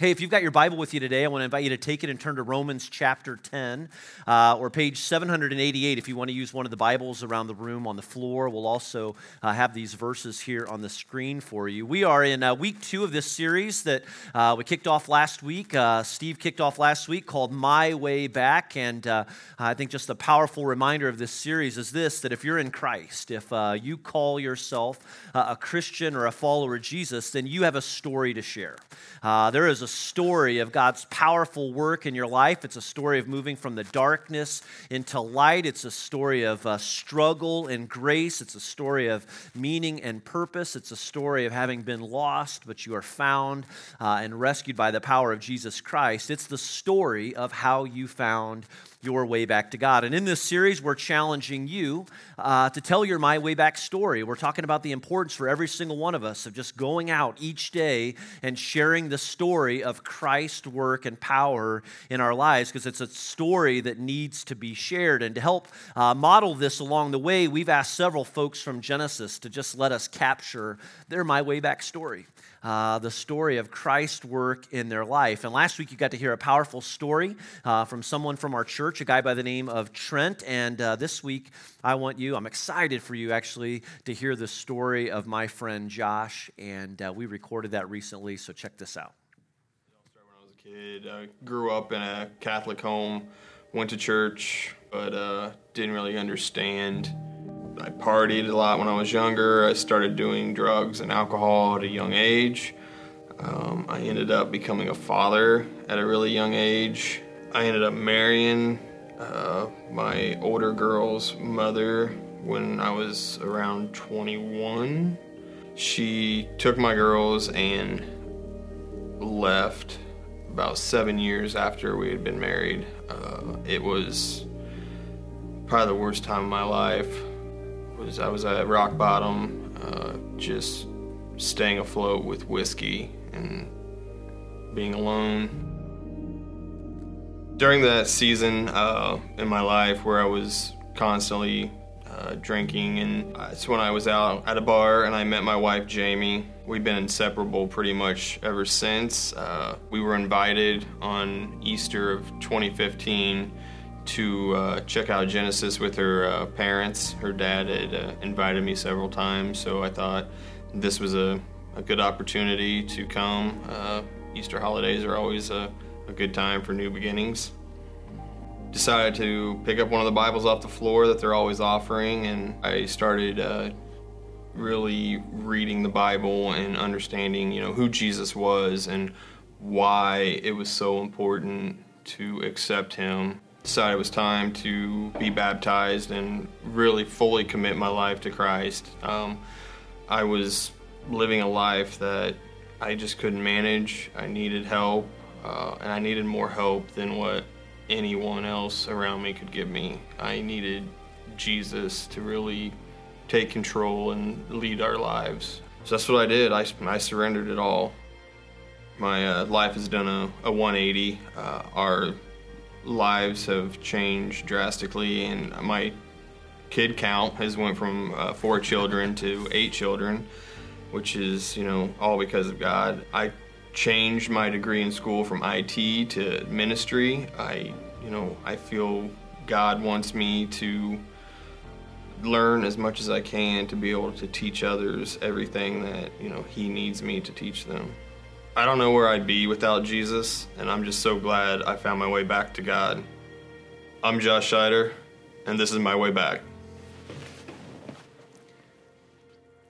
Hey, if you've got your Bible with you today, I want to invite you to take it and turn to Romans chapter 10 uh, or page 788 if you want to use one of the Bibles around the room on the floor. We'll also uh, have these verses here on the screen for you. We are in uh, week two of this series that uh, we kicked off last week. Uh, Steve kicked off last week called My Way Back. And uh, I think just a powerful reminder of this series is this that if you're in Christ, if you call yourself a Christian or a follower of Jesus, then you have a story to share. there is a story of God's powerful work in your life. It's a story of moving from the darkness into light. It's a story of uh, struggle and grace. It's a story of meaning and purpose. It's a story of having been lost, but you are found uh, and rescued by the power of Jesus Christ. It's the story of how you found your way back to God. And in this series, we're challenging you uh, to tell your My Way Back story. We're talking about the importance for every single one of us of just going out each day and sharing the story of Christ's work and power in our lives because it's a story that needs to be shared. And to help uh, model this along the way, we've asked several folks from Genesis to just let us capture their My Way Back story uh, the story of Christ's work in their life. And last week you got to hear a powerful story uh, from someone from our church, a guy by the name of Trent. And uh, this week I want you, I'm excited for you actually to hear the story of my friend Josh. And uh, we recorded that recently, so check this out. When I was a kid, I grew up in a Catholic home, went to church, but uh, didn't really understand I partied a lot when I was younger. I started doing drugs and alcohol at a young age. Um, I ended up becoming a father at a really young age. I ended up marrying uh, my older girl's mother when I was around 21. She took my girls and left about seven years after we had been married. Uh, it was probably the worst time of my life was I was at rock bottom, uh, just staying afloat with whiskey and being alone. During that season uh, in my life where I was constantly uh, drinking, and it's when I was out at a bar and I met my wife Jamie. We've been inseparable pretty much ever since. Uh, we were invited on Easter of 2015 to uh, check out Genesis with her uh, parents. Her dad had uh, invited me several times, so I thought this was a, a good opportunity to come. Uh, Easter holidays are always a, a, good time for new beginnings. Decided to pick up one of the Bibles off the floor that they're always offering, and I started uh, really reading the Bible and understanding, you know, who Jesus was and why it was so important to accept him decided it was time to be baptized and really fully commit my life to Christ. Um, I was living a life that I just couldn't manage. I needed help, uh, and I needed more help than what anyone else around me could give me. I needed Jesus to really take control and lead our lives. So that's what I did. I, I surrendered it all. My uh, life has done a, a 180. Uh, our lives have changed drastically, and my kid count has went from uh, four children to eight children, which is you know all because of God. I changed my degree in school from IT to ministry. I you know I feel God wants me to learn as much as I can to be able to teach others everything that you know He needs me to teach them. I don't know where I'd be without Jesus, and I'm just so glad I found my way back to God. I'm Josh Scheider, and this is my way back.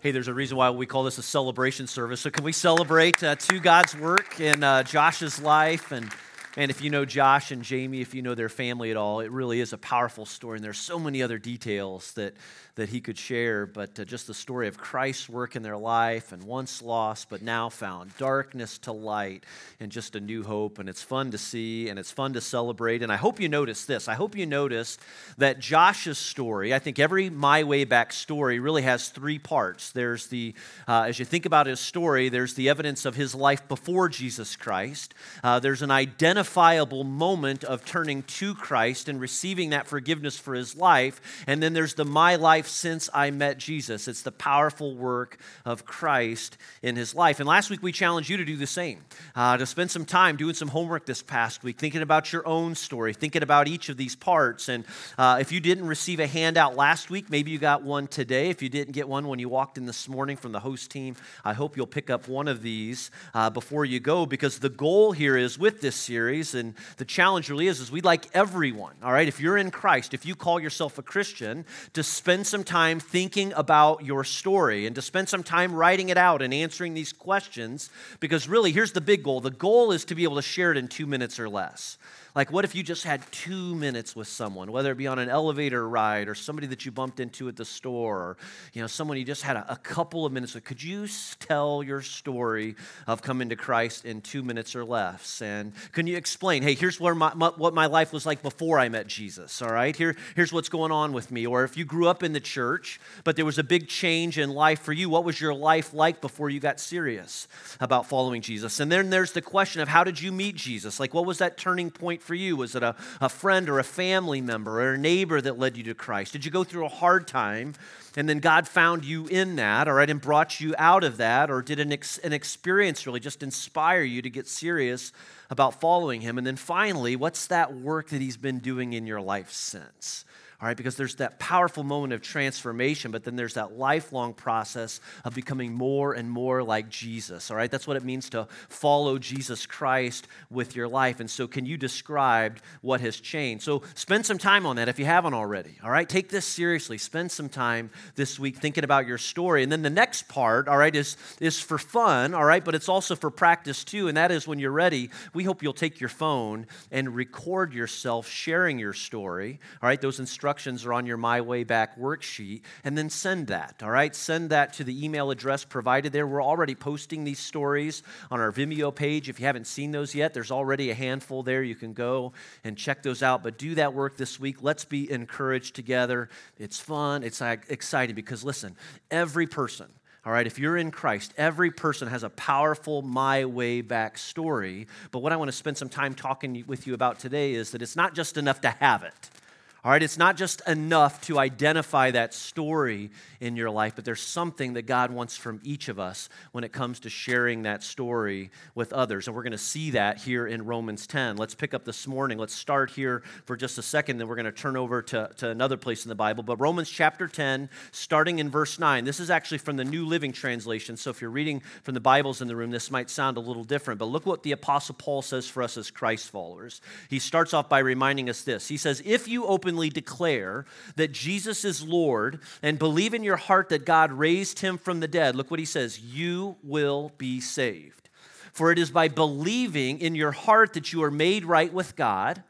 Hey, there's a reason why we call this a celebration service. So, can we celebrate uh, to God's work in uh, Josh's life? And, and if you know Josh and Jamie, if you know their family at all, it really is a powerful story. And there's so many other details that, that he could share, but uh, just the story of Christ's work in their life and once lost but now found, darkness to light, and just a new hope. And it's fun to see and it's fun to celebrate. And I hope you notice this. I hope you notice that Josh's story, I think every My Way Back story really has three parts. There's the, uh, as you think about his story, there's the evidence of his life before Jesus Christ, uh, there's an identification identifiable moment of turning to Christ and receiving that forgiveness for his life. And then there's the my life since I met Jesus. It's the powerful work of Christ in his life. And last week we challenged you to do the same, uh, to spend some time doing some homework this past week, thinking about your own story, thinking about each of these parts. And uh, if you didn't receive a handout last week, maybe you got one today. If you didn't get one when you walked in this morning from the host team, I hope you'll pick up one of these uh, before you go because the goal here is with this series and the challenge really is is we'd like everyone all right? If you're in christ if you call yourself a christian to spend some time thinking about your story and to spend some time writing it out and answering these questions because really here's the big goal. The goal is to be able to share it in two minutes or less like, what if you just had two minutes with someone, whether it be on an elevator ride or somebody that you bumped into at the store, or you know, someone you just had a, a couple of minutes with? Could you tell your story of coming to Christ in two minutes or less? And can you explain, hey, here's where my, my, what my life was like before I met Jesus, all right? Here, here's what's going on with me. Or if you grew up in the church, but there was a big change in life for you, what was your life like before you got serious about following Jesus? And then there's the question of how did you meet Jesus? Like, what was that turning point for you? Was it a, a friend or a family member or a neighbor that led you to Christ? Did you go through a hard time and then God found you in that, all right, and brought you out of that? Or did an, ex, an experience really just inspire you to get serious about following Him? And then finally, what's that work that He's been doing in your life since? All right? Because there's that powerful moment of transformation, but then there's that lifelong process of becoming more and more like Jesus, all right? That's what it means to follow Jesus Christ with your life. And so, can you describe what has changed? So, spend some time on that if you haven't already, all right? Take this seriously. Spend some time this week thinking about your story. And then the next part, all right, is, is for fun, all right? But it's also for practice too. And that is when you're ready, we hope you'll take your phone and record yourself sharing your story, all right? Those instructions instructions are on your My Way Back worksheet, and then send that, all right? Send that to the email address provided there. We're already posting these stories on our Vimeo page. If you haven't seen those yet, there's already a handful there. You can go and check those out. But do that work this week. Let's be encouraged together. It's fun, it's exciting because listen, every person, all right, if you're in Christ, every person has a powerful my way back story. But what I want to spend some time talking with you about today is that it's not just enough to have it. All right, it's not just enough to identify that story in your life, but there's something that God wants from each of us when it comes to sharing that story with others. And we're going to see that here in Romans 10. Let's pick up this morning. Let's start here for just a second, then we're going to turn over to, to another place in the Bible. But Romans chapter 10, starting in verse 9. This is actually from the New Living Translation. So if you're reading from the Bibles in the room, this might sound a little different. But look what the Apostle Paul says for us as Christ followers. He starts off by reminding us this He says, If you open openly declare that Jesus is Lord and believe in your heart that God raised him from the dead, look what he says, you will be saved. For it is by believing in your heart that you are made right with God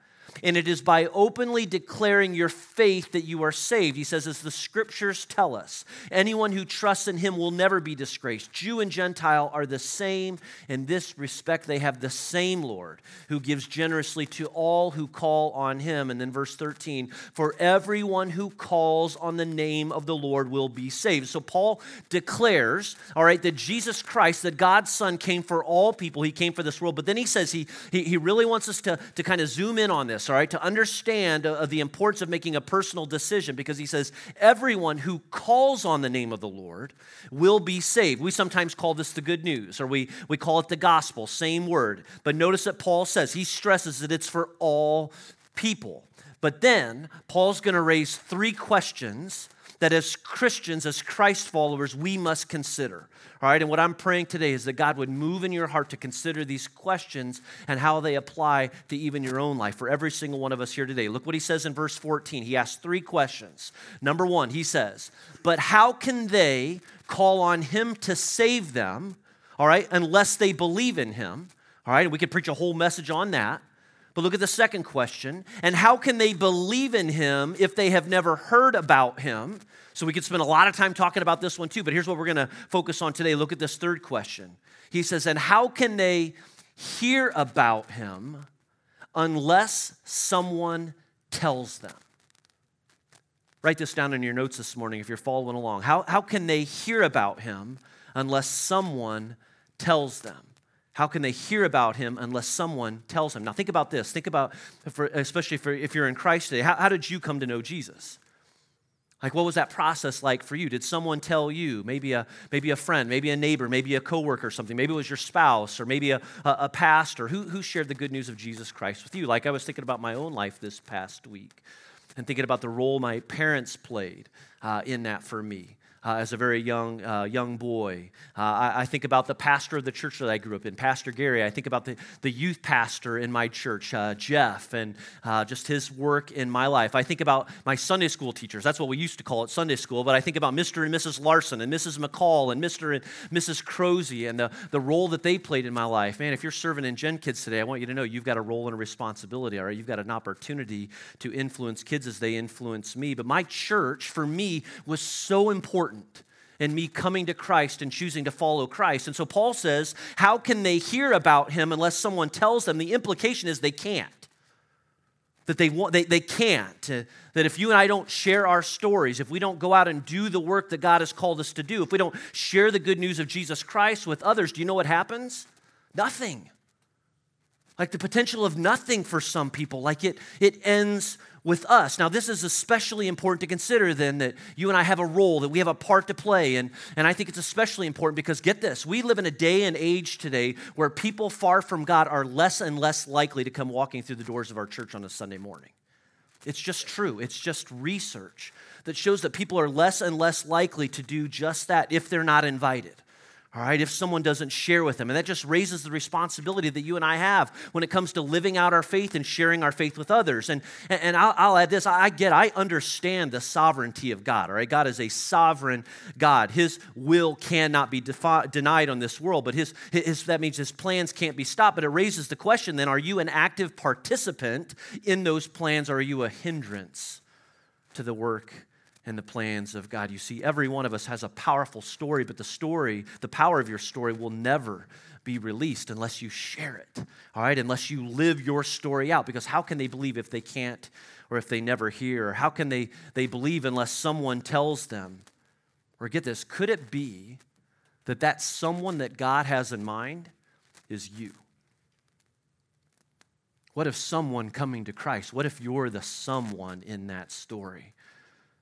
and it is by openly declaring your faith that you are saved. He says, as the scriptures tell us, anyone who trusts in him will never be disgraced. Jew and Gentile are the same. In this respect, they have the same Lord who gives generously to all who call on him. And then verse 13, for everyone who calls on the name of the Lord will be saved. So Paul declares, all right, that Jesus Christ, that God's Son, came for all people. He came for this world. But then he says he, he, he really wants us to, to kind of zoom in on this all right, to understand uh, the importance of making a personal decision because he says, everyone who calls on the name of the Lord will be saved. We sometimes call this the good news or we, we call it the gospel, same word. But notice that Paul says, he stresses that it's for all people. But then Paul's going to raise three questions that as Christians, as Christ followers, we must consider. All right, and what I'm praying today is that God would move in your heart to consider these questions and how they apply to even your own life for every single one of us here today. Look what he says in verse 14. He asks three questions. Number one, he says, But how can they call on him to save them, all right, unless they believe in him? All right, and we could preach a whole message on that. But look at the second question. And how can they believe in him if they have never heard about him? So we could spend a lot of time talking about this one too, but here's what we're going to focus on today. Look at this third question. He says, And how can they hear about him unless someone tells them? Write this down in your notes this morning if you're following along. How, how can they hear about him unless someone tells them? How can they hear about him unless someone tells them? Now, think about this. Think about, for, especially for, if you're in Christ today, how, how did you come to know Jesus? Like, what was that process like for you? Did someone tell you, maybe a, maybe a friend, maybe a neighbor, maybe a coworker or something? Maybe it was your spouse or maybe a, a, a pastor. Who, who shared the good news of Jesus Christ with you? Like, I was thinking about my own life this past week and thinking about the role my parents played uh, in that for me uh, as a very young, uh, young boy. Uh, I, I, think about the pastor of the church that I grew up in, Pastor Gary. I think about the, the youth pastor in my church, uh, Jeff, and uh, just his work in my life. I think about my Sunday school teachers. That's what we used to call it, Sunday school. But I think about Mr. and Mrs. Larson and Mrs. McCall and Mr. and Mrs. Crozy and the, the role that they played in my life. Man, if you're serving in Gen Kids today, I want you to know you've got a role and a responsibility, all right? You've got an opportunity to influence kids as they influence me. But my church, for me, was so important important in me coming to Christ and choosing to follow Christ. And so Paul says, How can they hear about him unless someone tells them? The implication is they can't. That they, want, they, they can't. Uh, that if you and I don't share our stories, if we don't go out and do the work that God has called us to do, if we don't share the good news of Jesus Christ with others, do you know what happens? Nothing. Like the potential of nothing for some people, like it, it ends with us. Now, this is especially important to consider then that you and I have a role, that we have a part to play. And, and I think it's especially important because get this, we live in a day and age today where people far from God are less and less likely to come walking through the doors of our church on a Sunday morning. It's just true. It's just research that shows that people are less and less likely to do just that if they're not invited all right, if someone doesn't share with them. And that just raises the responsibility that you and I have when it comes to living out our faith and sharing our faith with others. And, and I'll, I'll add this I get, I understand the sovereignty of God, all right? God is a sovereign God. His will cannot be defi- denied on this world, but his, his, that means his plans can't be stopped. But it raises the question then are you an active participant in those plans, or are you a hindrance to the work and the plans of God. You see, every one of us has a powerful story, but the story, the power of your story will never be released unless you share it, all right? Unless you live your story out. Because how can they believe if they can't or if they never hear? How can they, they believe unless someone tells them? Or get this, could it be that that someone that God has in mind is you? What if someone coming to Christ? What if you're the someone in that story?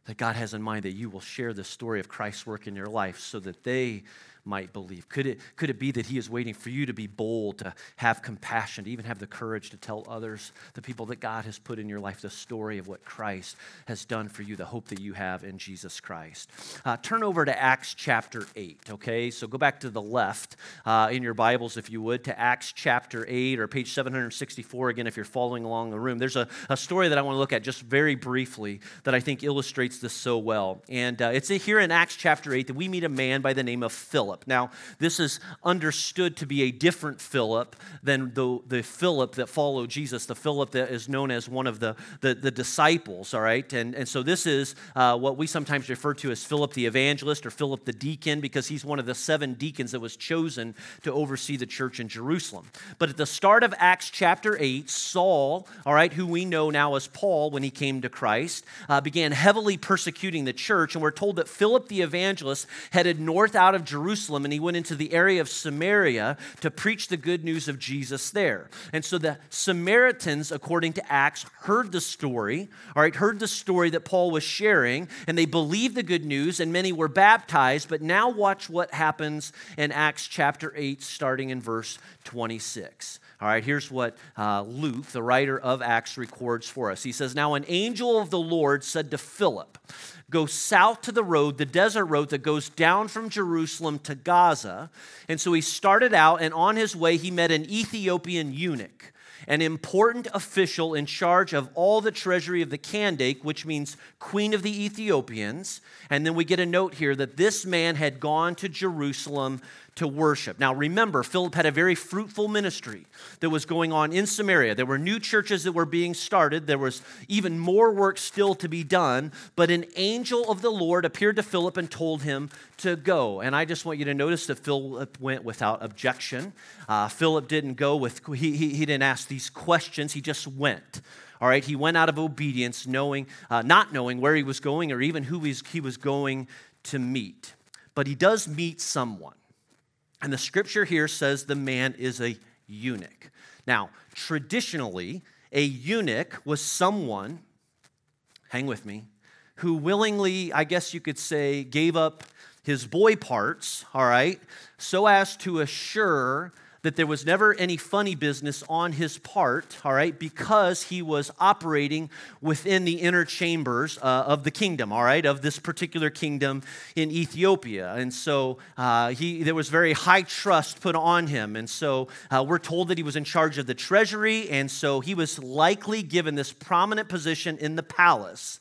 That God has in mind that you will share the story of Christ's work in your life so that they might believe? Could it, could it be that He is waiting for you to be bold, to have compassion, to even have the courage to tell others, the people that God has put in your life, the story of what Christ has done for you, the hope that you have in Jesus Christ? Uh, turn over to Acts chapter 8, okay? So go back to the left uh, in your Bibles, if you would, to Acts chapter 8 or page 764 again, if you're following along the room. There's a, a story that I want to look at just very briefly that I think illustrates this so well. And uh, it's here in Acts chapter 8 that we meet a man by the name of Philip. Philip. Now, this is understood to be a different Philip than the, the Philip that followed Jesus, the Philip that is known as one of the, the, the disciples, all right? And, and so this is uh, what we sometimes refer to as Philip the evangelist or Philip the deacon because he's one of the seven deacons that was chosen to oversee the church in Jerusalem. But at the start of Acts chapter 8, Saul, all right, who we know now as Paul when he came to Christ, uh, began heavily persecuting the church. And we're told that Philip the evangelist headed north out of Jerusalem Jerusalem and he went into the area of Samaria to preach the good news of Jesus there. And so the Samaritans, according to Acts, heard the story, all right, heard the story that Paul was sharing, and they believed the good news, and many were baptized. But now watch what happens in Acts chapter 8, starting in verse 26. All right, here's what uh, Luke, the writer of Acts, records for us. He says, Now an angel of the Lord said to Philip, Go south to the road, the desert road that goes down from Jerusalem to Gaza. And so he started out, and on his way, he met an Ethiopian eunuch an important official in charge of all the treasury of the Kandake, which means queen of the Ethiopians. And then we get a note here that this man had gone to Jerusalem to worship. Now, remember, Philip had a very fruitful ministry that was going on in Samaria. There were new churches that were being started. There was even more work still to be done. But an angel of the Lord appeared to Philip and told him to go. And I just want you to notice that Philip went without objection. Uh, Philip didn't go with, he, he, he didn't ask these questions, he just went. All right, he went out of obedience, knowing, uh, not knowing where he was going or even who he he was going to meet. But he does meet someone. And the scripture here says the man is a eunuch. Now, traditionally, a eunuch was someone, hang with me, who willingly, I guess you could say, gave up his boy parts, all right, so as to assure that there was never any funny business on his part, all right, because he was operating within the inner chambers uh, of the kingdom, all right, of this particular kingdom in Ethiopia. And so uh, he, there was very high trust put on him. And so uh, we're told that he was in charge of the treasury, and so he was likely given this prominent position in the palace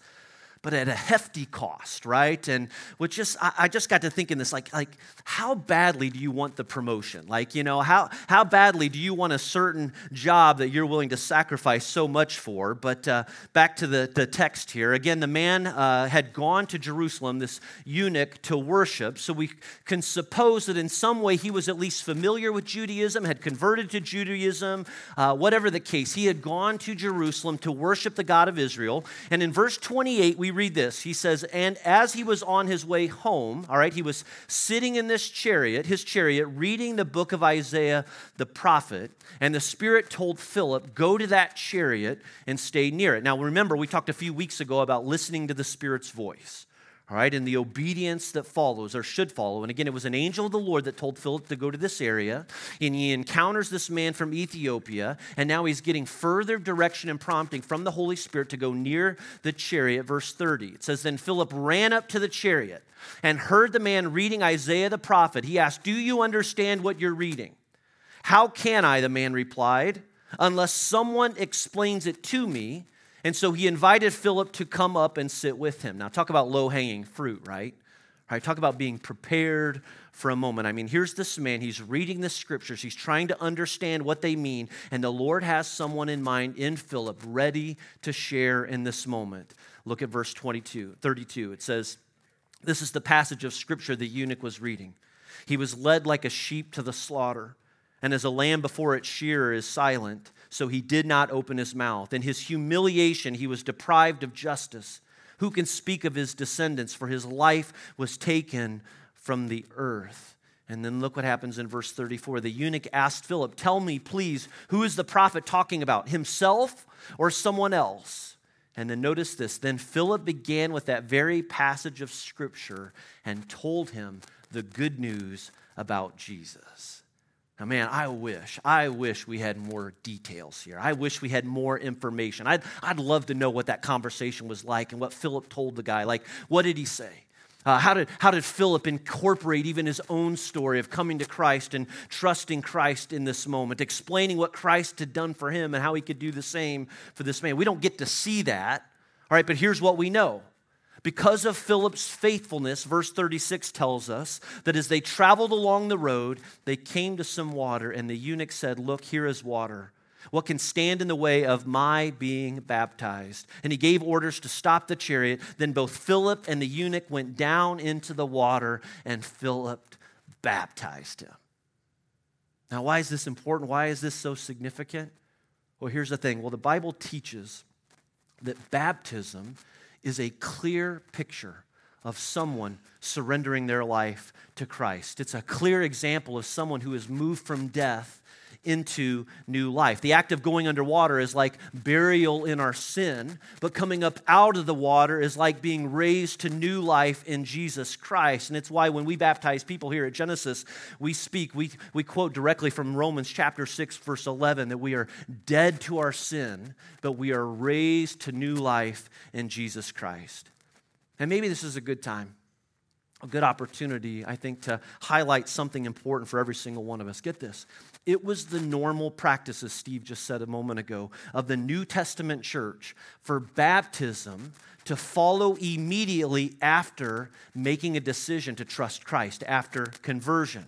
but at a hefty cost, right? And which just I, I, just got to thinking this, like, like how badly do you want the promotion? Like, you know, how how badly do you want a certain job that you're willing to sacrifice so much for? But uh, back to the, the text here. Again, the man uh, had gone to Jerusalem, this eunuch, to worship. So we can suppose that in some way he was at least familiar with Judaism, had converted to Judaism, uh, whatever the case. He had gone to Jerusalem to worship the God of Israel. And in verse 28, we read this. He says, And as he was on his way home, all right, he was sitting in this chariot, his chariot, reading the book of Isaiah the prophet, and the Spirit told Philip, Go to that chariot and stay near it. Now, remember, we talked a few weeks ago about listening to the Spirit's voice all right, and the obedience that follows or should follow. And again, it was an angel of the Lord that told Philip to go to this area, and he encounters this man from Ethiopia, and now he's getting further direction and prompting from the Holy Spirit to go near the chariot. Verse 30 it says, Then Philip ran up to the chariot and heard the man reading Isaiah the prophet. He asked, Do you understand what you're reading? How can I, the man replied, unless someone explains it to me? And so he invited Philip to come up and sit with him. Now, talk about low hanging fruit, right? Right, talk about being prepared for a moment. I mean, here's this man, he's reading the scriptures, he's trying to understand what they mean, and the Lord has someone in mind in Philip ready to share in this moment. Look at verse 22, 32. It says, This is the passage of scripture the eunuch was reading. He was led like a sheep to the slaughter, and as a lamb before its shearer is silent, so he did not open his mouth. In his humiliation, he was deprived of justice. Who can speak of his descendants? For his life was taken from the earth. And then look what happens in verse 34. The eunuch asked Philip, Tell me, please, who is the prophet talking about, himself or someone else? And then notice this. Then Philip began with that very passage of scripture and told him the good news about Jesus. Now, man, I wish, I wish we had more details here. I wish we had more information. I'd, I'd love to know what that conversation was like and what Philip told the guy. Like, what did he say? Uh, how, did, how did Philip incorporate even his own story of coming to Christ and trusting Christ in this moment, explaining what Christ had done for him and how he could do the same for this man? We don't get to see that, all right, but here's what we know because of Philip's faithfulness, verse 36 tells us that as they traveled along the road, they came to some water, and the eunuch said, Look, here is water. What can stand in the way of my being baptized? And he gave orders to stop the chariot. Then both Philip and the eunuch went down into the water, and Philip baptized him. Now, why is this important? Why is this so significant? Well, here's the thing. Well, the Bible teaches that baptism is a clear picture of someone surrendering their life to Christ. It's a clear example of someone who has moved from death into new life. The act of going underwater is like burial in our sin, but coming up out of the water is like being raised to new life in Jesus Christ. And it's why when we baptize people here at Genesis, we speak, we, we quote directly from Romans chapter 6, verse 11, that we are dead to our sin, but we are raised to new life in Jesus Christ. And maybe this is a good time a good opportunity, I think, to highlight something important for every single one of us. Get this. It was the normal practice, as Steve just said a moment ago, of the New Testament church for baptism to follow immediately after making a decision to trust Christ, after conversion.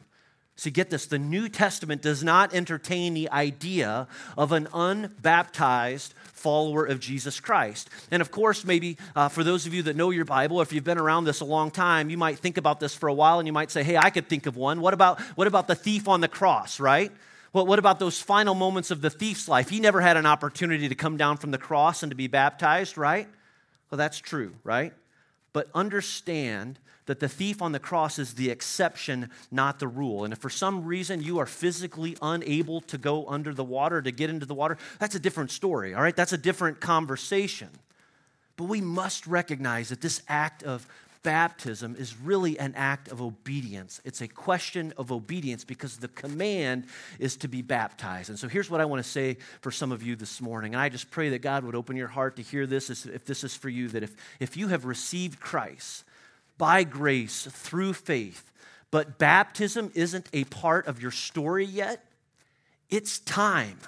So get this the New Testament does not entertain the idea of an unbaptized follower of Jesus Christ. And of course, maybe uh, for those of you that know your Bible, or if you've been around this a long time, you might think about this for a while and you might say, hey, I could think of one. What about, what about the thief on the cross, right? Well, what about those final moments of the thief's life? He never had an opportunity to come down from the cross and to be baptized, right? Well, that's true, right? but understand that the thief on the cross is the exception, not the rule. And if for some reason you are physically unable to go under the water, to get into the water, that's a different story, all right? That's a different conversation. But we must recognize that this act of baptism is really an act of obedience. It's a question of obedience because the command is to be baptized. And so here's what I want to say for some of you this morning. And I just pray that God would open your heart to hear this if this is for you, that if, if you have received Christ by grace through faith, but baptism isn't a part of your story yet, it's time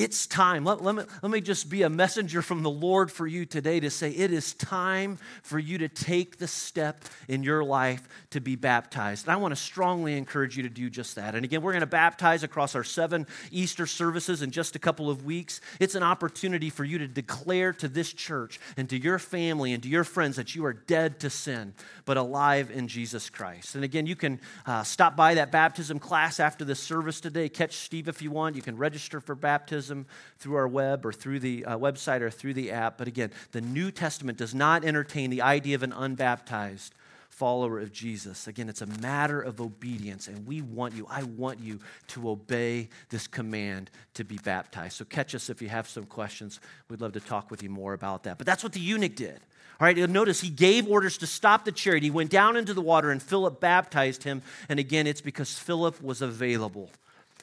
it's time. Let, let, me, let me just be a messenger from the Lord for you today to say it is time for you to take the step in your life to be baptized. And I want to strongly encourage you to do just that. And again, we're going to baptize across our seven Easter services in just a couple of weeks. It's an opportunity for you to declare to this church and to your family and to your friends that you are dead to sin, but alive in Jesus Christ. And again, you can uh, stop by that baptism class after the service today. Catch Steve if you want. You can register for baptism baptism through our web or through the uh, website or through the app. But again, the New Testament does not entertain the idea of an unbaptized follower of Jesus. Again, it's a matter of obedience, and we want you, I want you to obey this command to be baptized. So catch us if you have some questions. We'd love to talk with you more about that. But that's what the eunuch did. All right, notice he gave orders to stop the chariot. He went down into the water, and Philip baptized him. And again, it's because Philip was available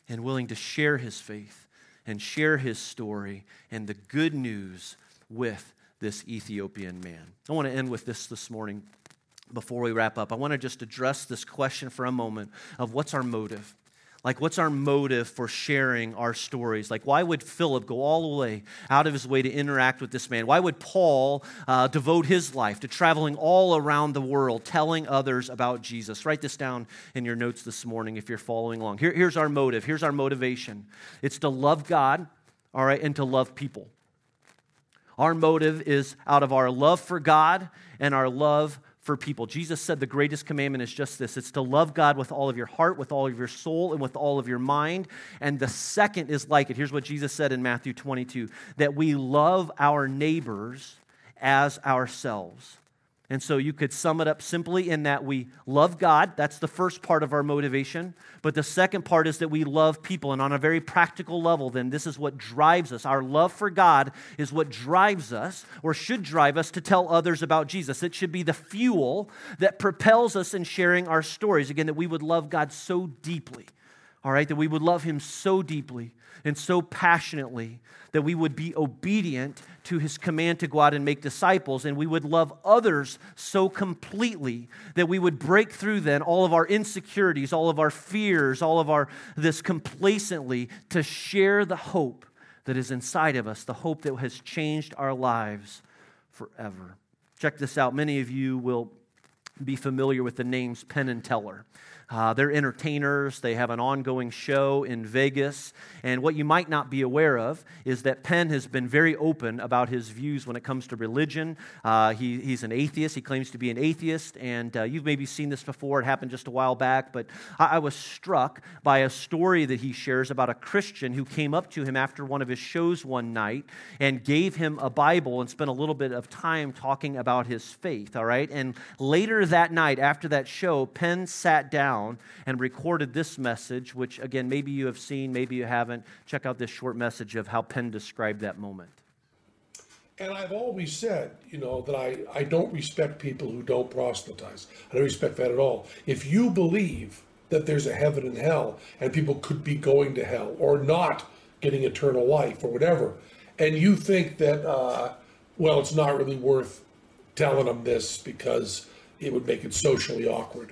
and willing to share his faith and share his story and the good news with this Ethiopian man. I want to end with this this morning before we wrap up. I want to just address this question for a moment of what's our motive? Like, what's our motive for sharing our stories? Like, why would Philip go all the way out of his way to interact with this man? Why would Paul uh, devote his life to traveling all around the world telling others about Jesus? Write this down in your notes this morning if you're following along. Here, here's our motive. Here's our motivation it's to love God, all right, and to love people. Our motive is out of our love for God and our love for people. Jesus said the greatest commandment is just this it's to love God with all of your heart, with all of your soul, and with all of your mind. And the second is like it. Here's what Jesus said in Matthew 22 that we love our neighbors as ourselves. And so you could sum it up simply in that we love God. That's the first part of our motivation. But the second part is that we love people. And on a very practical level, then, this is what drives us. Our love for God is what drives us, or should drive us, to tell others about Jesus. It should be the fuel that propels us in sharing our stories. Again, that we would love God so deeply, all right, that we would love Him so deeply and so passionately that we would be obedient to his command to go out and make disciples, and we would love others so completely that we would break through then all of our insecurities, all of our fears, all of our this complacently to share the hope that is inside of us, the hope that has changed our lives forever. Check this out. Many of you will be familiar with the names Penn and Teller. Uh, they're entertainers. They have an ongoing show in Vegas. And what you might not be aware of is that Penn has been very open about his views when it comes to religion. Uh, he, he's an atheist. He claims to be an atheist. And uh, you've maybe seen this before. It happened just a while back. But I, I was struck by a story that he shares about a Christian who came up to him after one of his shows one night and gave him a Bible and spent a little bit of time talking about his faith. All right. And later that night, after that show, Penn sat down down and recorded this message, which, again, maybe you have seen, maybe you haven't. Check out this short message of how Penn described that moment. And I've always said, you know, that I, I don't respect people who don't proselytize. I don't respect that at all. If you believe that there's a heaven and hell and people could be going to hell or not getting eternal life or whatever, and you think that, uh, well, it's not really worth telling them this because it would make it socially awkward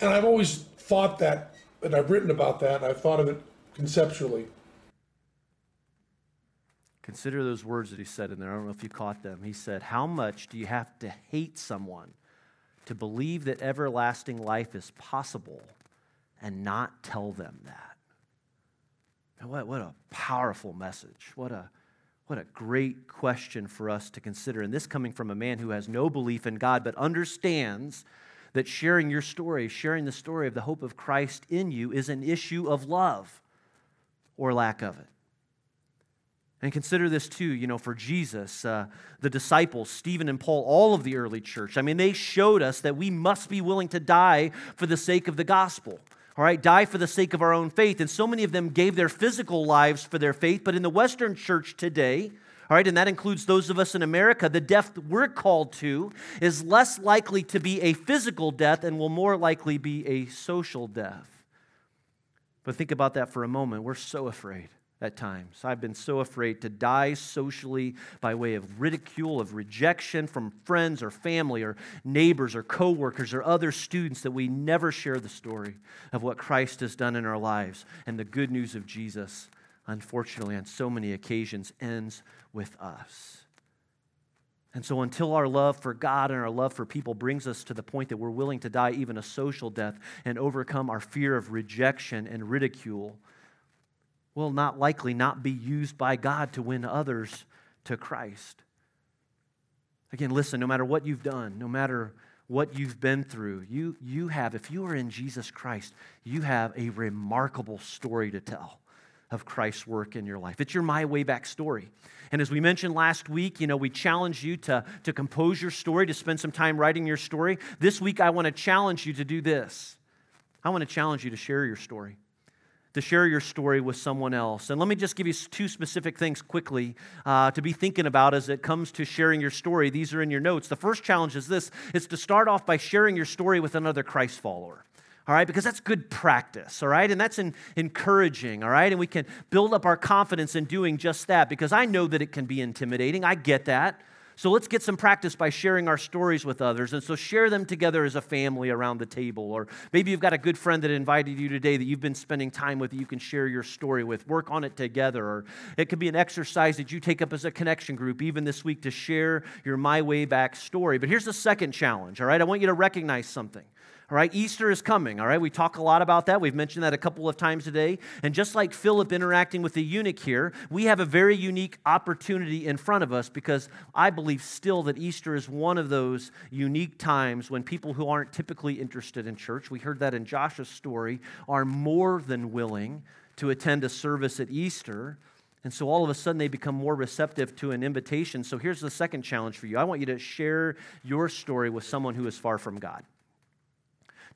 And I've always thought that, and I've written about that, and I've thought of it conceptually. Consider those words that he said in there. I don't know if you caught them. He said, How much do you have to hate someone to believe that everlasting life is possible and not tell them that? What, what a powerful message. What a, what a great question for us to consider. And this coming from a man who has no belief in God, but understands that sharing your story, sharing the story of the hope of Christ in you, is an issue of love or lack of it. And consider this too, you know, for Jesus, uh, the disciples, Stephen and Paul, all of the early church. I mean, they showed us that we must be willing to die for the sake of the gospel. All right, die for the sake of our own faith. And so many of them gave their physical lives for their faith. But in the Western church today, all right, and that includes those of us in America, the death we're called to is less likely to be a physical death and will more likely be a social death. But think about that for a moment. We're so afraid at times. I've been so afraid to die socially by way of ridicule, of rejection from friends or family or neighbors or coworkers or other students that we never share the story of what Christ has done in our lives and the good news of Jesus, unfortunately, on so many occasions ends with us. And so, until our love for God and our love for people brings us to the point that we're willing to die even a social death and overcome our fear of rejection and ridicule, will not likely not be used by God to win others to Christ. Again, listen, no matter what you've done, no matter what you've been through, you, you have, if you are in Jesus Christ, you have a remarkable story to tell of Christ's work in your life. It's your My Way Back story. And as we mentioned last week, you know, we challenged you to, to compose your story, to spend some time writing your story. This week, I want to challenge you to do this. I want to challenge you to share your story to share your story with someone else. And let me just give you two specific things quickly uh, to be thinking about as it comes to sharing your story. These are in your notes. The first challenge is this it's to start off by sharing your story with another Christ follower. All right, because that's good practice, all right? And that's in, encouraging, all right? And we can build up our confidence in doing just that because I know that it can be intimidating. I get that. So let's get some practice by sharing our stories with others. And so share them together as a family around the table. Or maybe you've got a good friend that invited you today that you've been spending time with that you can share your story with. Work on it together. Or it could be an exercise that you take up as a connection group, even this week, to share your My Way Back story. But here's the second challenge, all right? I want you to recognize something. All right, Easter is coming. All right, we talk a lot about that. We've mentioned that a couple of times today. And just like Philip interacting with the eunuch here, we have a very unique opportunity in front of us because I believe still that Easter is one of those unique times when people who aren't typically interested in church, we heard that in Josh's story, are more than willing to attend a service at Easter. And so all of a sudden they become more receptive to an invitation. So here's the second challenge for you I want you to share your story with someone who is far from God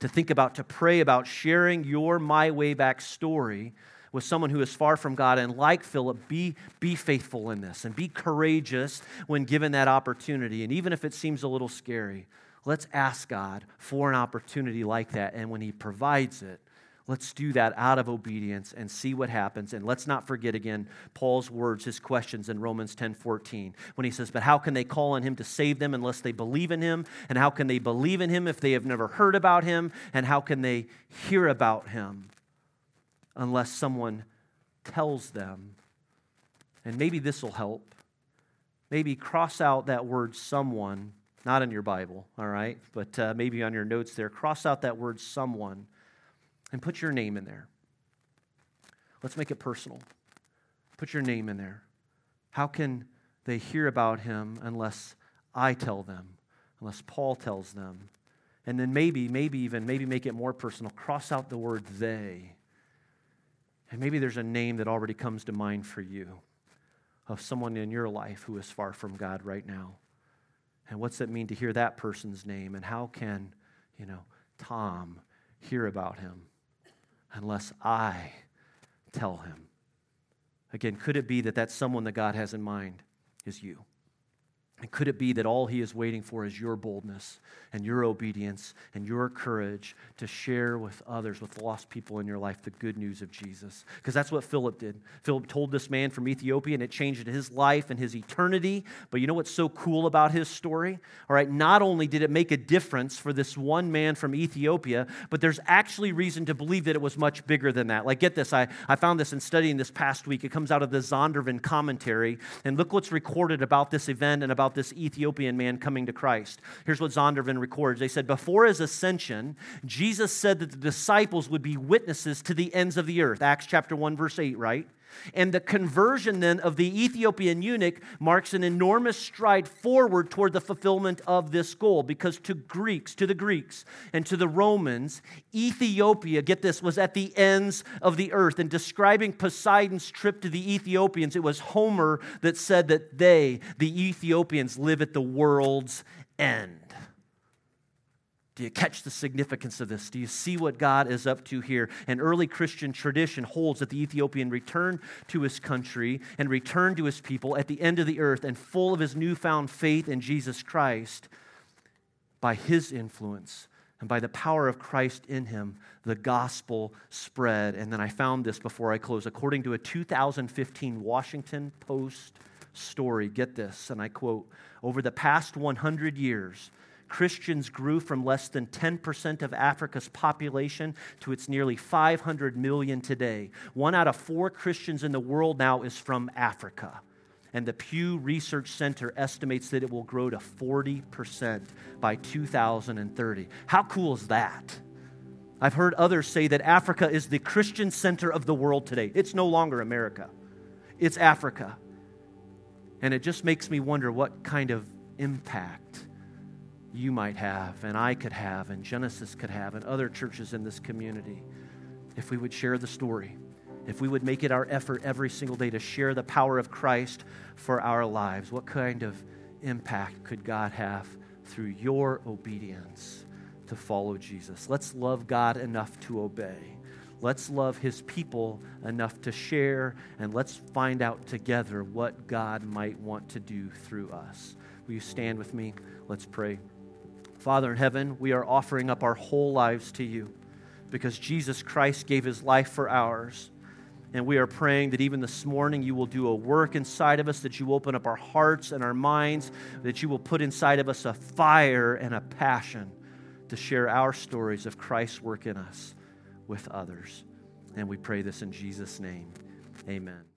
to think about, to pray about sharing your My Way Back story with someone who is far from God. And like Philip, be, be faithful in this and be courageous when given that opportunity. And even if it seems a little scary, let's ask God for an opportunity like that. And when He provides it, Let's do that out of obedience and see what happens. And let's not forget again Paul's words, his questions in Romans 10 14, when he says, But how can they call on him to save them unless they believe in him? And how can they believe in him if they have never heard about him? And how can they hear about him unless someone tells them? And maybe this will help. Maybe cross out that word someone, not in your Bible, all right? But uh, maybe on your notes there, cross out that word someone and put your name in there. Let's make it personal. Put your name in there. How can they hear about him unless I tell them, unless Paul tells them? And then maybe, maybe even, maybe make it more personal. Cross out the word they. And maybe there's a name that already comes to mind for you of someone in your life who is far from God right now. And what's it mean to hear that person's name? And how can, you know, Tom hear about him? Unless I tell him. Again, could it be that that someone that God has in mind is you? And could it be that all he is waiting for is your boldness and your obedience and your courage to share with others, with lost people in your life, the good news of Jesus? Because that's what Philip did. Philip told this man from Ethiopia, and it changed his life and his eternity. But you know what's so cool about his story? All right, not only did it make a difference for this one man from Ethiopia, but there's actually reason to believe that it was much bigger than that. Like, get this, I, I found this in studying this past week. It comes out of the Zondervan commentary. And look what's recorded about this event and about about this Ethiopian man coming to Christ. Here's what Zondervan records. They said, Before his ascension, Jesus said that the disciples would be witnesses to the ends of the earth. Acts chapter 1, verse 8, right? And the conversion then of the Ethiopian eunuch marks an enormous stride forward toward the fulfillment of this goal because to Greeks, to the Greeks, and to the Romans, Ethiopia, get this, was at the ends of the earth. And describing Poseidon's trip to the Ethiopians, it was Homer that said that they, the Ethiopians, live at the world's end. Do you catch the significance of this? Do you see what God is up to here? An early Christian tradition holds that the Ethiopian returned to his country and returned to his people at the end of the earth and full of his newfound faith in Jesus Christ. By his influence and by the power of Christ in him, the gospel spread. And then I found this before I close. According to a 2015 Washington Post story, get this, and I quote Over the past 100 years, Christians grew from less than 10% of Africa's population to its nearly 500 million today. One out of four Christians in the world now is from Africa. And the Pew Research Center estimates that it will grow to 40% by 2030. How cool is that? I've heard others say that Africa is the Christian center of the world today. It's no longer America, it's Africa. And it just makes me wonder what kind of impact you might have, and I could have, and Genesis could have, and other churches in this community if we would share the story, if we would make it our effort every single day to share the power of Christ for our lives. What kind of impact could God have through your obedience to follow Jesus? Let's love God enough to obey. Let's love his people enough to share, and let's find out together what God might want to do through us. Will you stand with me? Let's pray. Father in heaven, we are offering up our whole lives to you because Jesus Christ gave his life for ours. And we are praying that even this morning you will do a work inside of us, that you open up our hearts and our minds, that you will put inside of us a fire and a passion to share our stories of Christ's work in us with others. And we pray this in Jesus' name. Amen.